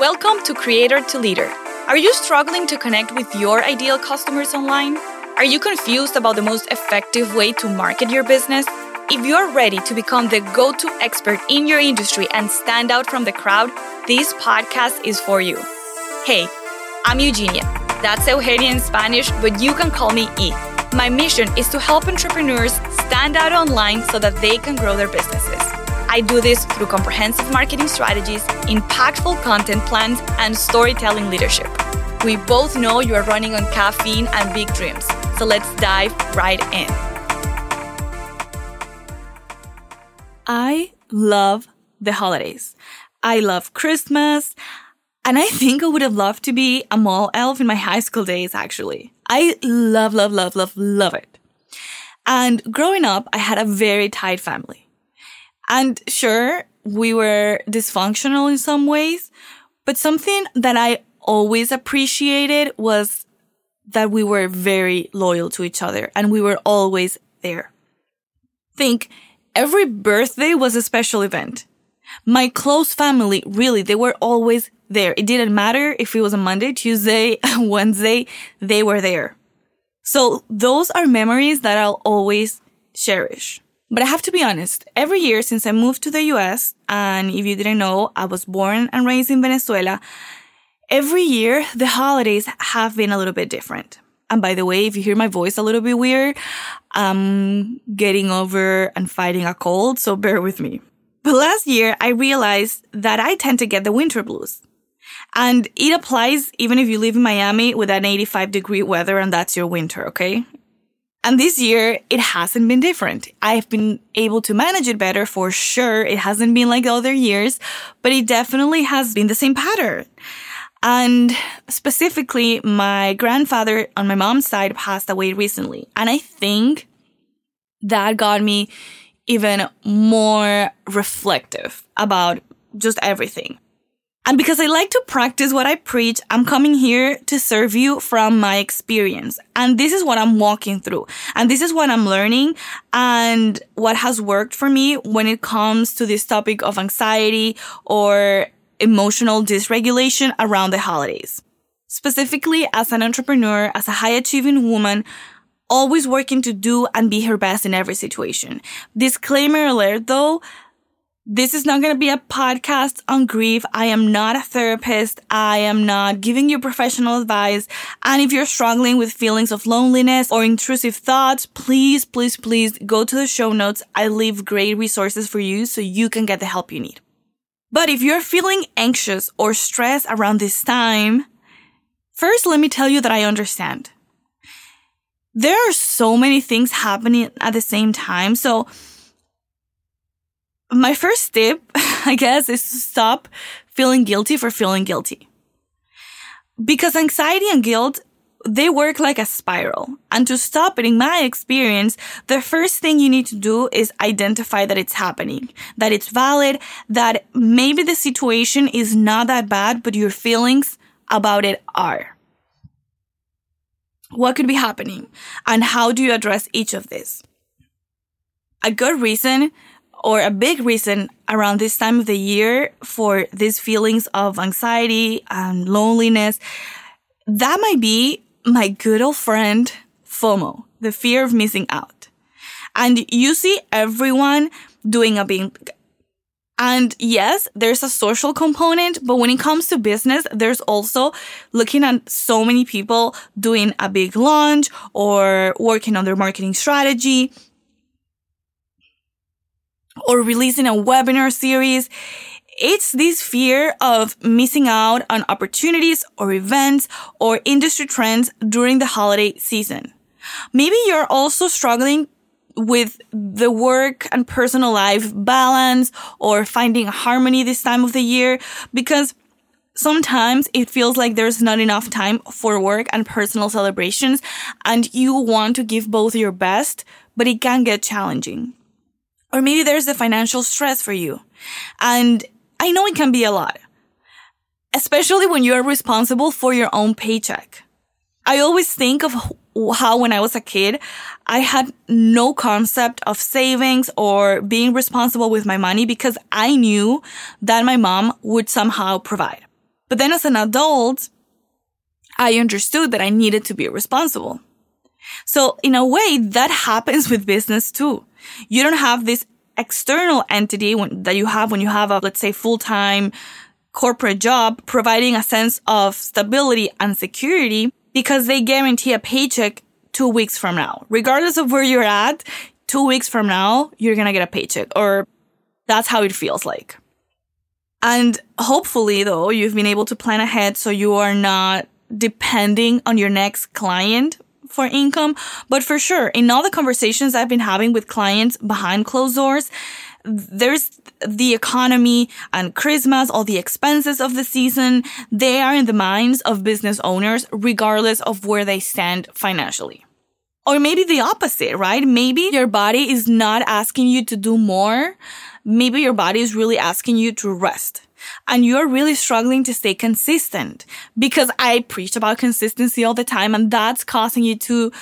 Welcome to Creator to Leader. Are you struggling to connect with your ideal customers online? Are you confused about the most effective way to market your business? If you're ready to become the go to expert in your industry and stand out from the crowd, this podcast is for you. Hey, I'm Eugenia. That's Eugenia in Spanish, but you can call me E. My mission is to help entrepreneurs stand out online so that they can grow their businesses. I do this through comprehensive marketing strategies, impactful content plans, and storytelling leadership. We both know you are running on caffeine and big dreams, so let's dive right in. I love the holidays. I love Christmas. And I think I would have loved to be a mall elf in my high school days, actually. I love, love, love, love, love it. And growing up, I had a very tight family. And sure, we were dysfunctional in some ways, but something that I always appreciated was that we were very loyal to each other and we were always there. Think every birthday was a special event. My close family, really, they were always there. It didn't matter if it was a Monday, Tuesday, Wednesday, they were there. So those are memories that I'll always cherish. But I have to be honest, every year since I moved to the US, and if you didn't know, I was born and raised in Venezuela, every year the holidays have been a little bit different. And by the way, if you hear my voice a little bit weird, I'm getting over and fighting a cold, so bear with me. But last year, I realized that I tend to get the winter blues. And it applies even if you live in Miami with an 85 degree weather and that's your winter, okay? And this year, it hasn't been different. I've been able to manage it better for sure. It hasn't been like other years, but it definitely has been the same pattern. And specifically, my grandfather on my mom's side passed away recently. And I think that got me even more reflective about just everything. And because I like to practice what I preach, I'm coming here to serve you from my experience. And this is what I'm walking through. And this is what I'm learning and what has worked for me when it comes to this topic of anxiety or emotional dysregulation around the holidays. Specifically as an entrepreneur, as a high achieving woman, always working to do and be her best in every situation. Disclaimer alert though, this is not going to be a podcast on grief. I am not a therapist. I am not giving you professional advice. And if you're struggling with feelings of loneliness or intrusive thoughts, please, please, please go to the show notes. I leave great resources for you so you can get the help you need. But if you're feeling anxious or stressed around this time, first let me tell you that I understand. There are so many things happening at the same time. So my first tip, I guess, is to stop feeling guilty for feeling guilty. Because anxiety and guilt, they work like a spiral. And to stop it, in my experience, the first thing you need to do is identify that it's happening, that it's valid, that maybe the situation is not that bad, but your feelings about it are. What could be happening? And how do you address each of this? A good reason or a big reason around this time of the year for these feelings of anxiety and loneliness, that might be my good old friend FOMO, the fear of missing out. And you see everyone doing a big, and yes, there's a social component, but when it comes to business, there's also looking at so many people doing a big launch or working on their marketing strategy or releasing a webinar series. It's this fear of missing out on opportunities or events or industry trends during the holiday season. Maybe you're also struggling with the work and personal life balance or finding harmony this time of the year because sometimes it feels like there's not enough time for work and personal celebrations and you want to give both your best, but it can get challenging. Or maybe there's the financial stress for you. And I know it can be a lot, especially when you're responsible for your own paycheck. I always think of how when I was a kid, I had no concept of savings or being responsible with my money because I knew that my mom would somehow provide. But then as an adult, I understood that I needed to be responsible. So in a way, that happens with business too. You don't have this external entity when, that you have when you have a, let's say, full-time corporate job providing a sense of stability and security because they guarantee a paycheck two weeks from now. Regardless of where you're at, two weeks from now, you're going to get a paycheck or that's how it feels like. And hopefully though, you've been able to plan ahead so you are not depending on your next client for income. But for sure, in all the conversations I've been having with clients behind closed doors, there's the economy and Christmas, all the expenses of the season. They are in the minds of business owners, regardless of where they stand financially. Or maybe the opposite, right? Maybe your body is not asking you to do more. Maybe your body is really asking you to rest and you're really struggling to stay consistent because I preach about consistency all the time and that's causing you to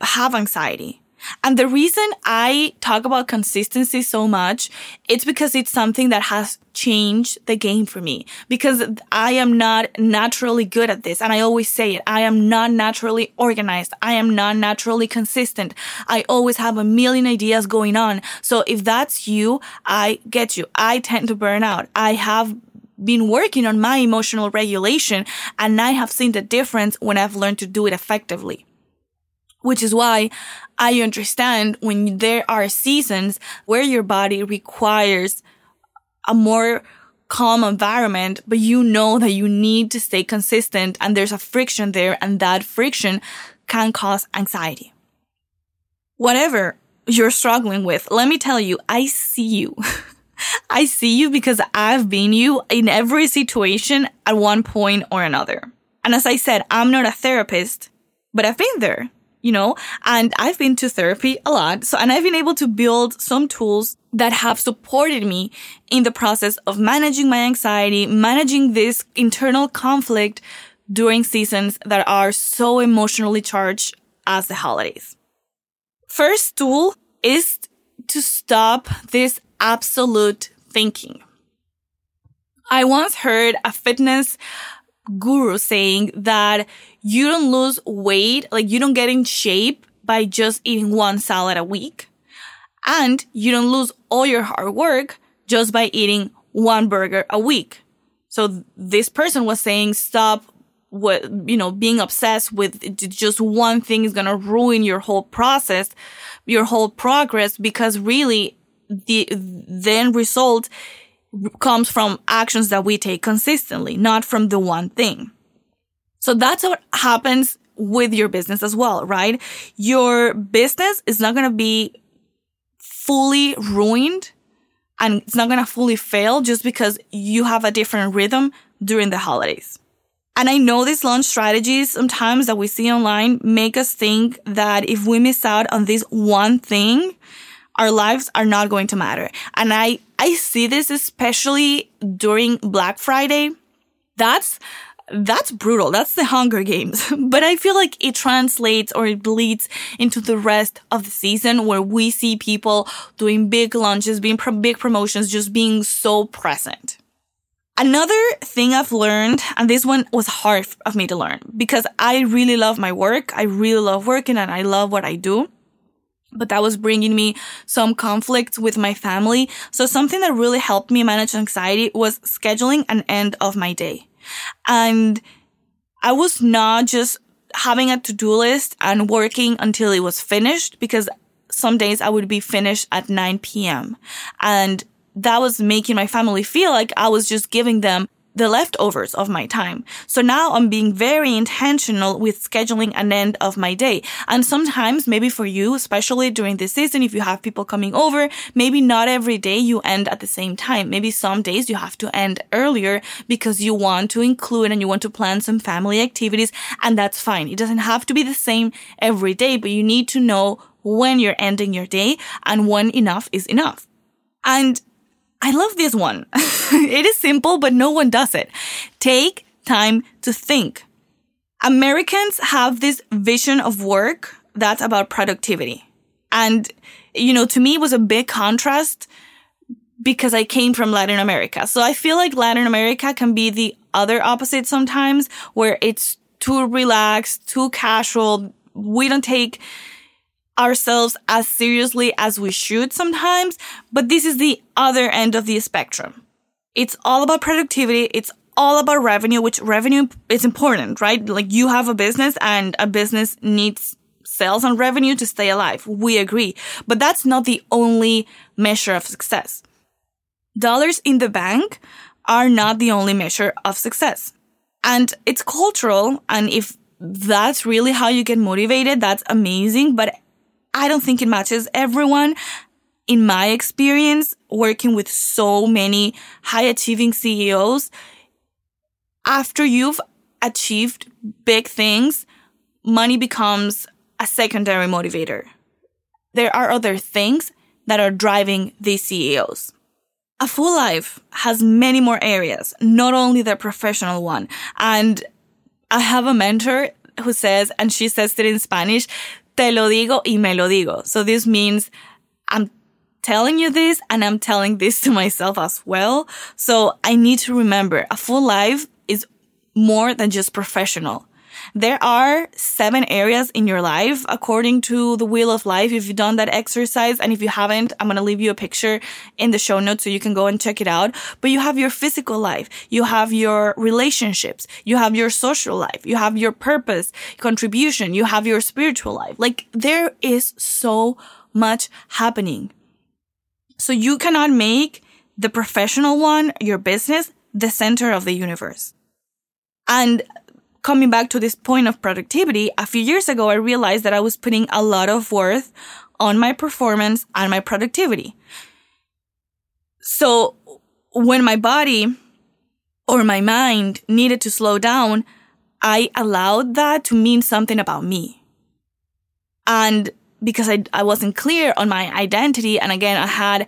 have anxiety. And the reason I talk about consistency so much, it's because it's something that has changed the game for me because I am not naturally good at this. And I always say it. I am not naturally organized. I am not naturally consistent. I always have a million ideas going on. So if that's you, I get you. I tend to burn out. I have been working on my emotional regulation and I have seen the difference when I've learned to do it effectively. Which is why I understand when there are seasons where your body requires a more calm environment, but you know that you need to stay consistent and there's a friction there and that friction can cause anxiety. Whatever you're struggling with, let me tell you, I see you. I see you because I've been you in every situation at one point or another. And as I said, I'm not a therapist, but I've been there you know, and I've been to therapy a lot. So, and I've been able to build some tools that have supported me in the process of managing my anxiety, managing this internal conflict during seasons that are so emotionally charged as the holidays. First tool is to stop this absolute thinking. I once heard a fitness guru saying that you don't lose weight, like you don't get in shape by just eating one salad a week. And you don't lose all your hard work just by eating one burger a week. So this person was saying stop what, you know, being obsessed with just one thing is going to ruin your whole process, your whole progress, because really the then result comes from actions that we take consistently, not from the one thing. So that's what happens with your business as well, right? Your business is not going to be fully ruined and it's not going to fully fail just because you have a different rhythm during the holidays. And I know these launch strategies sometimes that we see online make us think that if we miss out on this one thing, our lives are not going to matter. And I, I see this especially during Black Friday. That's, that's brutal. That's the Hunger Games. but I feel like it translates or it bleeds into the rest of the season where we see people doing big launches, being pro- big promotions, just being so present. Another thing I've learned, and this one was hard of me to learn because I really love my work. I really love working and I love what I do but that was bringing me some conflict with my family. So something that really helped me manage anxiety was scheduling an end of my day. And I was not just having a to-do list and working until it was finished because some days I would be finished at 9 p.m. And that was making my family feel like I was just giving them the leftovers of my time. So now I'm being very intentional with scheduling an end of my day. And sometimes maybe for you, especially during this season, if you have people coming over, maybe not every day you end at the same time. Maybe some days you have to end earlier because you want to include and you want to plan some family activities. And that's fine. It doesn't have to be the same every day, but you need to know when you're ending your day and when enough is enough. And I love this one. it is simple, but no one does it. Take time to think. Americans have this vision of work that's about productivity. And, you know, to me, it was a big contrast because I came from Latin America. So I feel like Latin America can be the other opposite sometimes where it's too relaxed, too casual. We don't take ourselves as seriously as we should sometimes, but this is the other end of the spectrum. It's all about productivity. It's all about revenue, which revenue is important, right? Like you have a business and a business needs sales and revenue to stay alive. We agree. But that's not the only measure of success. Dollars in the bank are not the only measure of success. And it's cultural. And if that's really how you get motivated, that's amazing. But I don't think it matches everyone. In my experience, working with so many high achieving CEOs, after you've achieved big things, money becomes a secondary motivator. There are other things that are driving these CEOs. A full life has many more areas, not only the professional one. And I have a mentor who says, and she says it in Spanish, te lo digo y me lo digo. So this means I'm telling you this and I'm telling this to myself as well. So I need to remember a full life is more than just professional. There are seven areas in your life according to the wheel of life. If you've done that exercise and if you haven't, I'm going to leave you a picture in the show notes so you can go and check it out. But you have your physical life. You have your relationships. You have your social life. You have your purpose, contribution. You have your spiritual life. Like there is so much happening. So you cannot make the professional one, your business, the center of the universe. And coming back to this point of productivity, a few years ago, I realized that I was putting a lot of worth on my performance and my productivity. So when my body or my mind needed to slow down, I allowed that to mean something about me. And because I, I wasn't clear on my identity, and again, I had,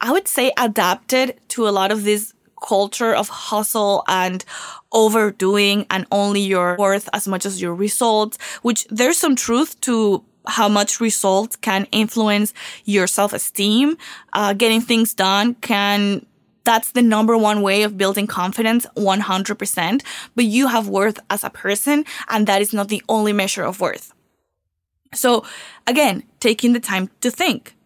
I would say, adapted to a lot of this culture of hustle and overdoing and only your worth as much as your results, which there's some truth to how much results can influence your self-esteem. Uh, getting things done can that's the number one way of building confidence 100%. But you have worth as a person, and that is not the only measure of worth. So again, taking the time to think,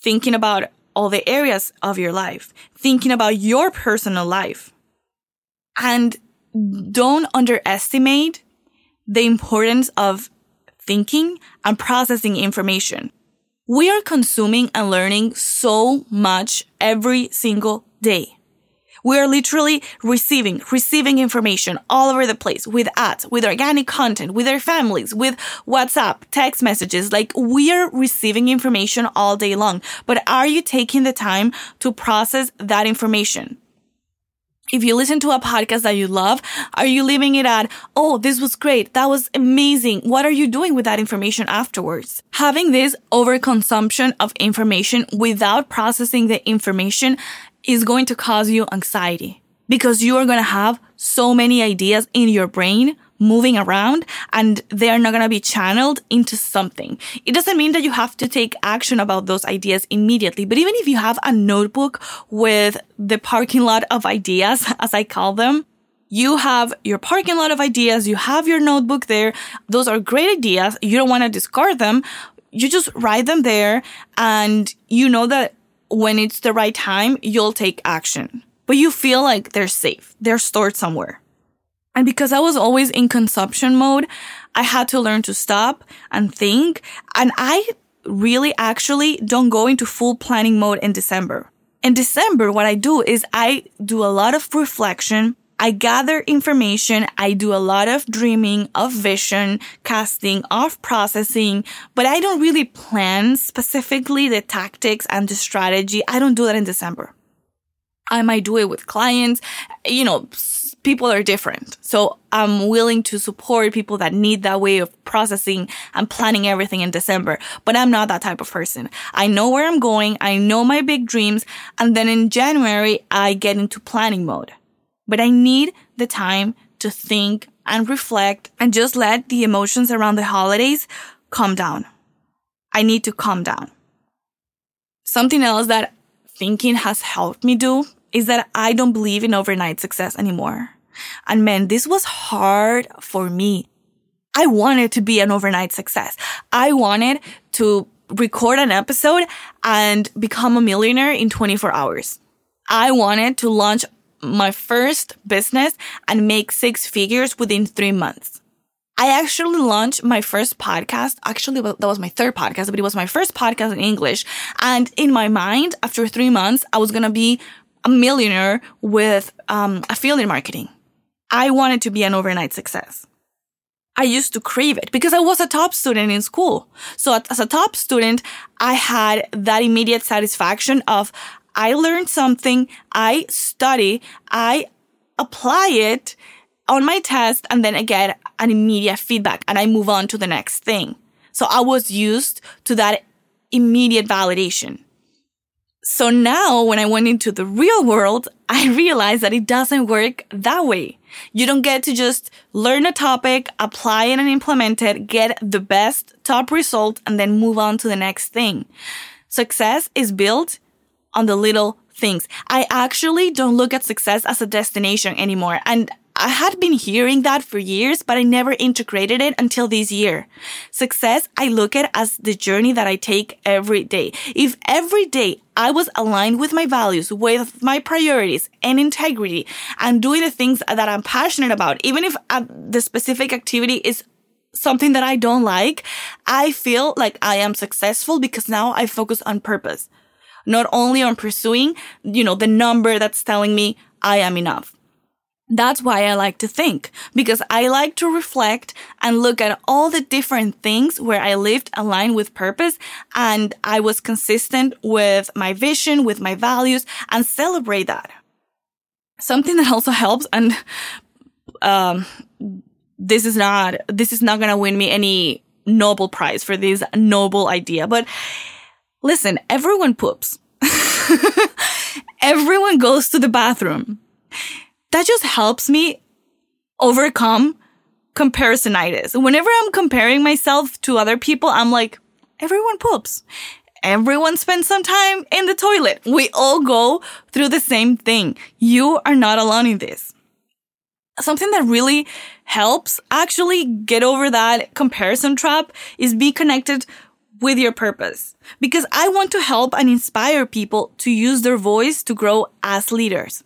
thinking about all the areas of your life, thinking about your personal life. And don't underestimate the importance of thinking and processing information. We are consuming and learning so much every single day. We are literally receiving, receiving information all over the place with ads, with organic content, with our families, with WhatsApp, text messages. Like we are receiving information all day long. But are you taking the time to process that information? If you listen to a podcast that you love, are you leaving it at, oh, this was great. That was amazing. What are you doing with that information afterwards? Having this overconsumption of information without processing the information is going to cause you anxiety because you are going to have so many ideas in your brain moving around and they are not going to be channeled into something. It doesn't mean that you have to take action about those ideas immediately, but even if you have a notebook with the parking lot of ideas, as I call them, you have your parking lot of ideas, you have your notebook there. Those are great ideas. You don't want to discard them. You just write them there and you know that when it's the right time, you'll take action. But you feel like they're safe. They're stored somewhere. And because I was always in consumption mode, I had to learn to stop and think. And I really actually don't go into full planning mode in December. In December, what I do is I do a lot of reflection I gather information. I do a lot of dreaming, of vision, casting, of processing, but I don't really plan specifically the tactics and the strategy. I don't do that in December. I might do it with clients. You know, people are different. So I'm willing to support people that need that way of processing and planning everything in December. But I'm not that type of person. I know where I'm going. I know my big dreams. And then in January, I get into planning mode but I need the time to think and reflect and just let the emotions around the holidays calm down. I need to calm down. Something else that thinking has helped me do is that I don't believe in overnight success anymore. And man, this was hard for me. I wanted to be an overnight success. I wanted to record an episode and become a millionaire in 24 hours. I wanted to launch my first business and make six figures within three months. I actually launched my first podcast. Actually, that was my third podcast, but it was my first podcast in English. And in my mind, after three months, I was going to be a millionaire with um, affiliate marketing. I wanted to be an overnight success. I used to crave it because I was a top student in school. So as a top student, I had that immediate satisfaction of I learn something, I study, I apply it on my test, and then I get an immediate feedback and I move on to the next thing. So I was used to that immediate validation. So now when I went into the real world, I realized that it doesn't work that way. You don't get to just learn a topic, apply it and implement it, get the best top result, and then move on to the next thing. Success is built on the little things. I actually don't look at success as a destination anymore. And I had been hearing that for years, but I never integrated it until this year. Success, I look at as the journey that I take every day. If every day I was aligned with my values, with my priorities and integrity and doing the things that I'm passionate about, even if uh, the specific activity is something that I don't like, I feel like I am successful because now I focus on purpose. Not only on pursuing, you know, the number that's telling me I am enough. That's why I like to think, because I like to reflect and look at all the different things where I lived aligned with purpose and I was consistent with my vision, with my values, and celebrate that. Something that also helps, and um, this is not this is not gonna win me any Nobel Prize for this noble idea, but listen, everyone poops. everyone goes to the bathroom that just helps me overcome comparisonitis. Whenever I'm comparing myself to other people, I'm like, everyone poops. Everyone spends some time in the toilet. We all go through the same thing. You are not alone in this. Something that really helps actually get over that comparison trap is be connected with your purpose. Because I want to help and inspire people to use their voice to grow as leaders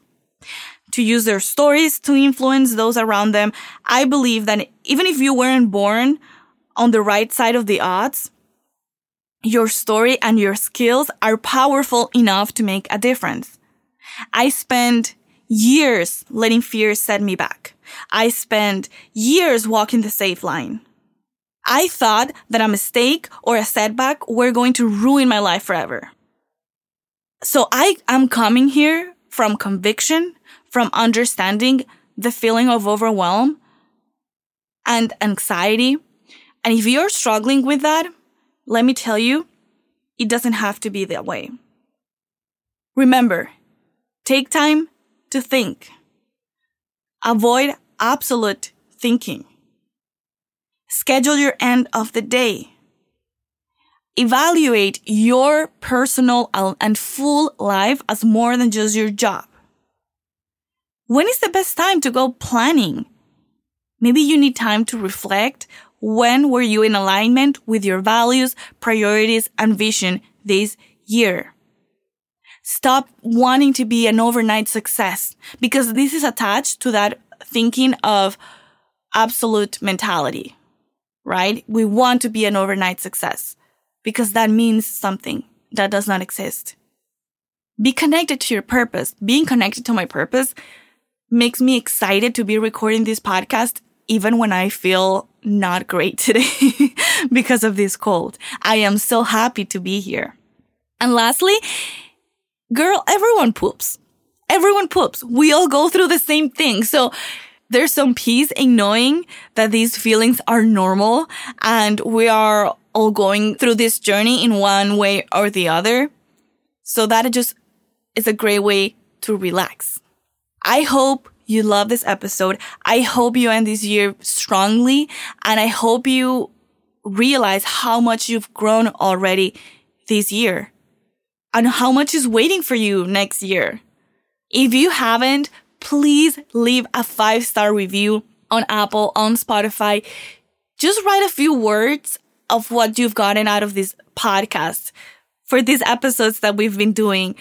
to use their stories to influence those around them. I believe that even if you weren't born on the right side of the odds, your story and your skills are powerful enough to make a difference. I spent years letting fear set me back. I spent years walking the safe line. I thought that a mistake or a setback were going to ruin my life forever. So I am coming here from conviction from understanding the feeling of overwhelm and anxiety. And if you're struggling with that, let me tell you, it doesn't have to be that way. Remember, take time to think. Avoid absolute thinking. Schedule your end of the day. Evaluate your personal and full life as more than just your job. When is the best time to go planning? Maybe you need time to reflect. When were you in alignment with your values, priorities, and vision this year? Stop wanting to be an overnight success because this is attached to that thinking of absolute mentality, right? We want to be an overnight success because that means something that does not exist. Be connected to your purpose. Being connected to my purpose makes me excited to be recording this podcast even when I feel not great today because of this cold. I am so happy to be here. And lastly, girl, everyone poops. Everyone poops. We all go through the same thing. So there's some peace in knowing that these feelings are normal and we are all going through this journey in one way or the other. So that just is a great way to relax. I hope you love this episode. I hope you end this year strongly and I hope you realize how much you've grown already this year. and how much is waiting for you next year. If you haven't, please leave a five star review on Apple, on Spotify. Just write a few words of what you've gotten out of this podcast for these episodes that we've been doing.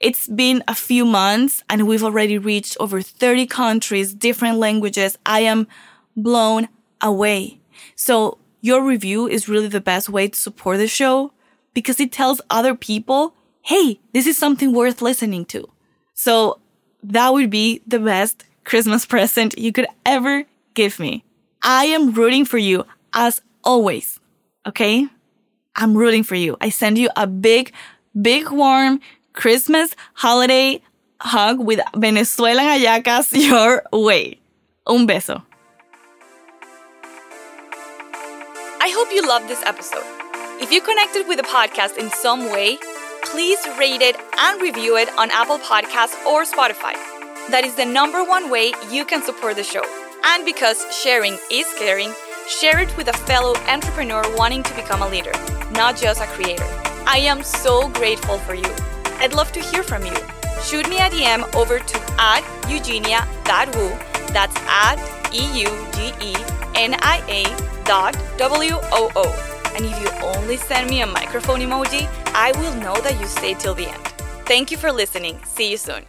It's been a few months and we've already reached over 30 countries, different languages. I am blown away. So your review is really the best way to support the show because it tells other people, Hey, this is something worth listening to. So that would be the best Christmas present you could ever give me. I am rooting for you as always. Okay? I'm rooting for you. I send you a big, big warm Christmas holiday hug with Venezuelan hallacas your way. Un beso. I hope you loved this episode. If you connected with the podcast in some way, please rate it and review it on Apple Podcasts or Spotify. That is the number one way you can support the show. And because sharing is caring, share it with a fellow entrepreneur wanting to become a leader, not just a creator. I am so grateful for you. I'd love to hear from you. Shoot me a DM over to at eugenia.woo, that's at E-U-G-E-N-I-A dot W-O-O. And if you only send me a microphone emoji, I will know that you stay till the end. Thank you for listening. See you soon.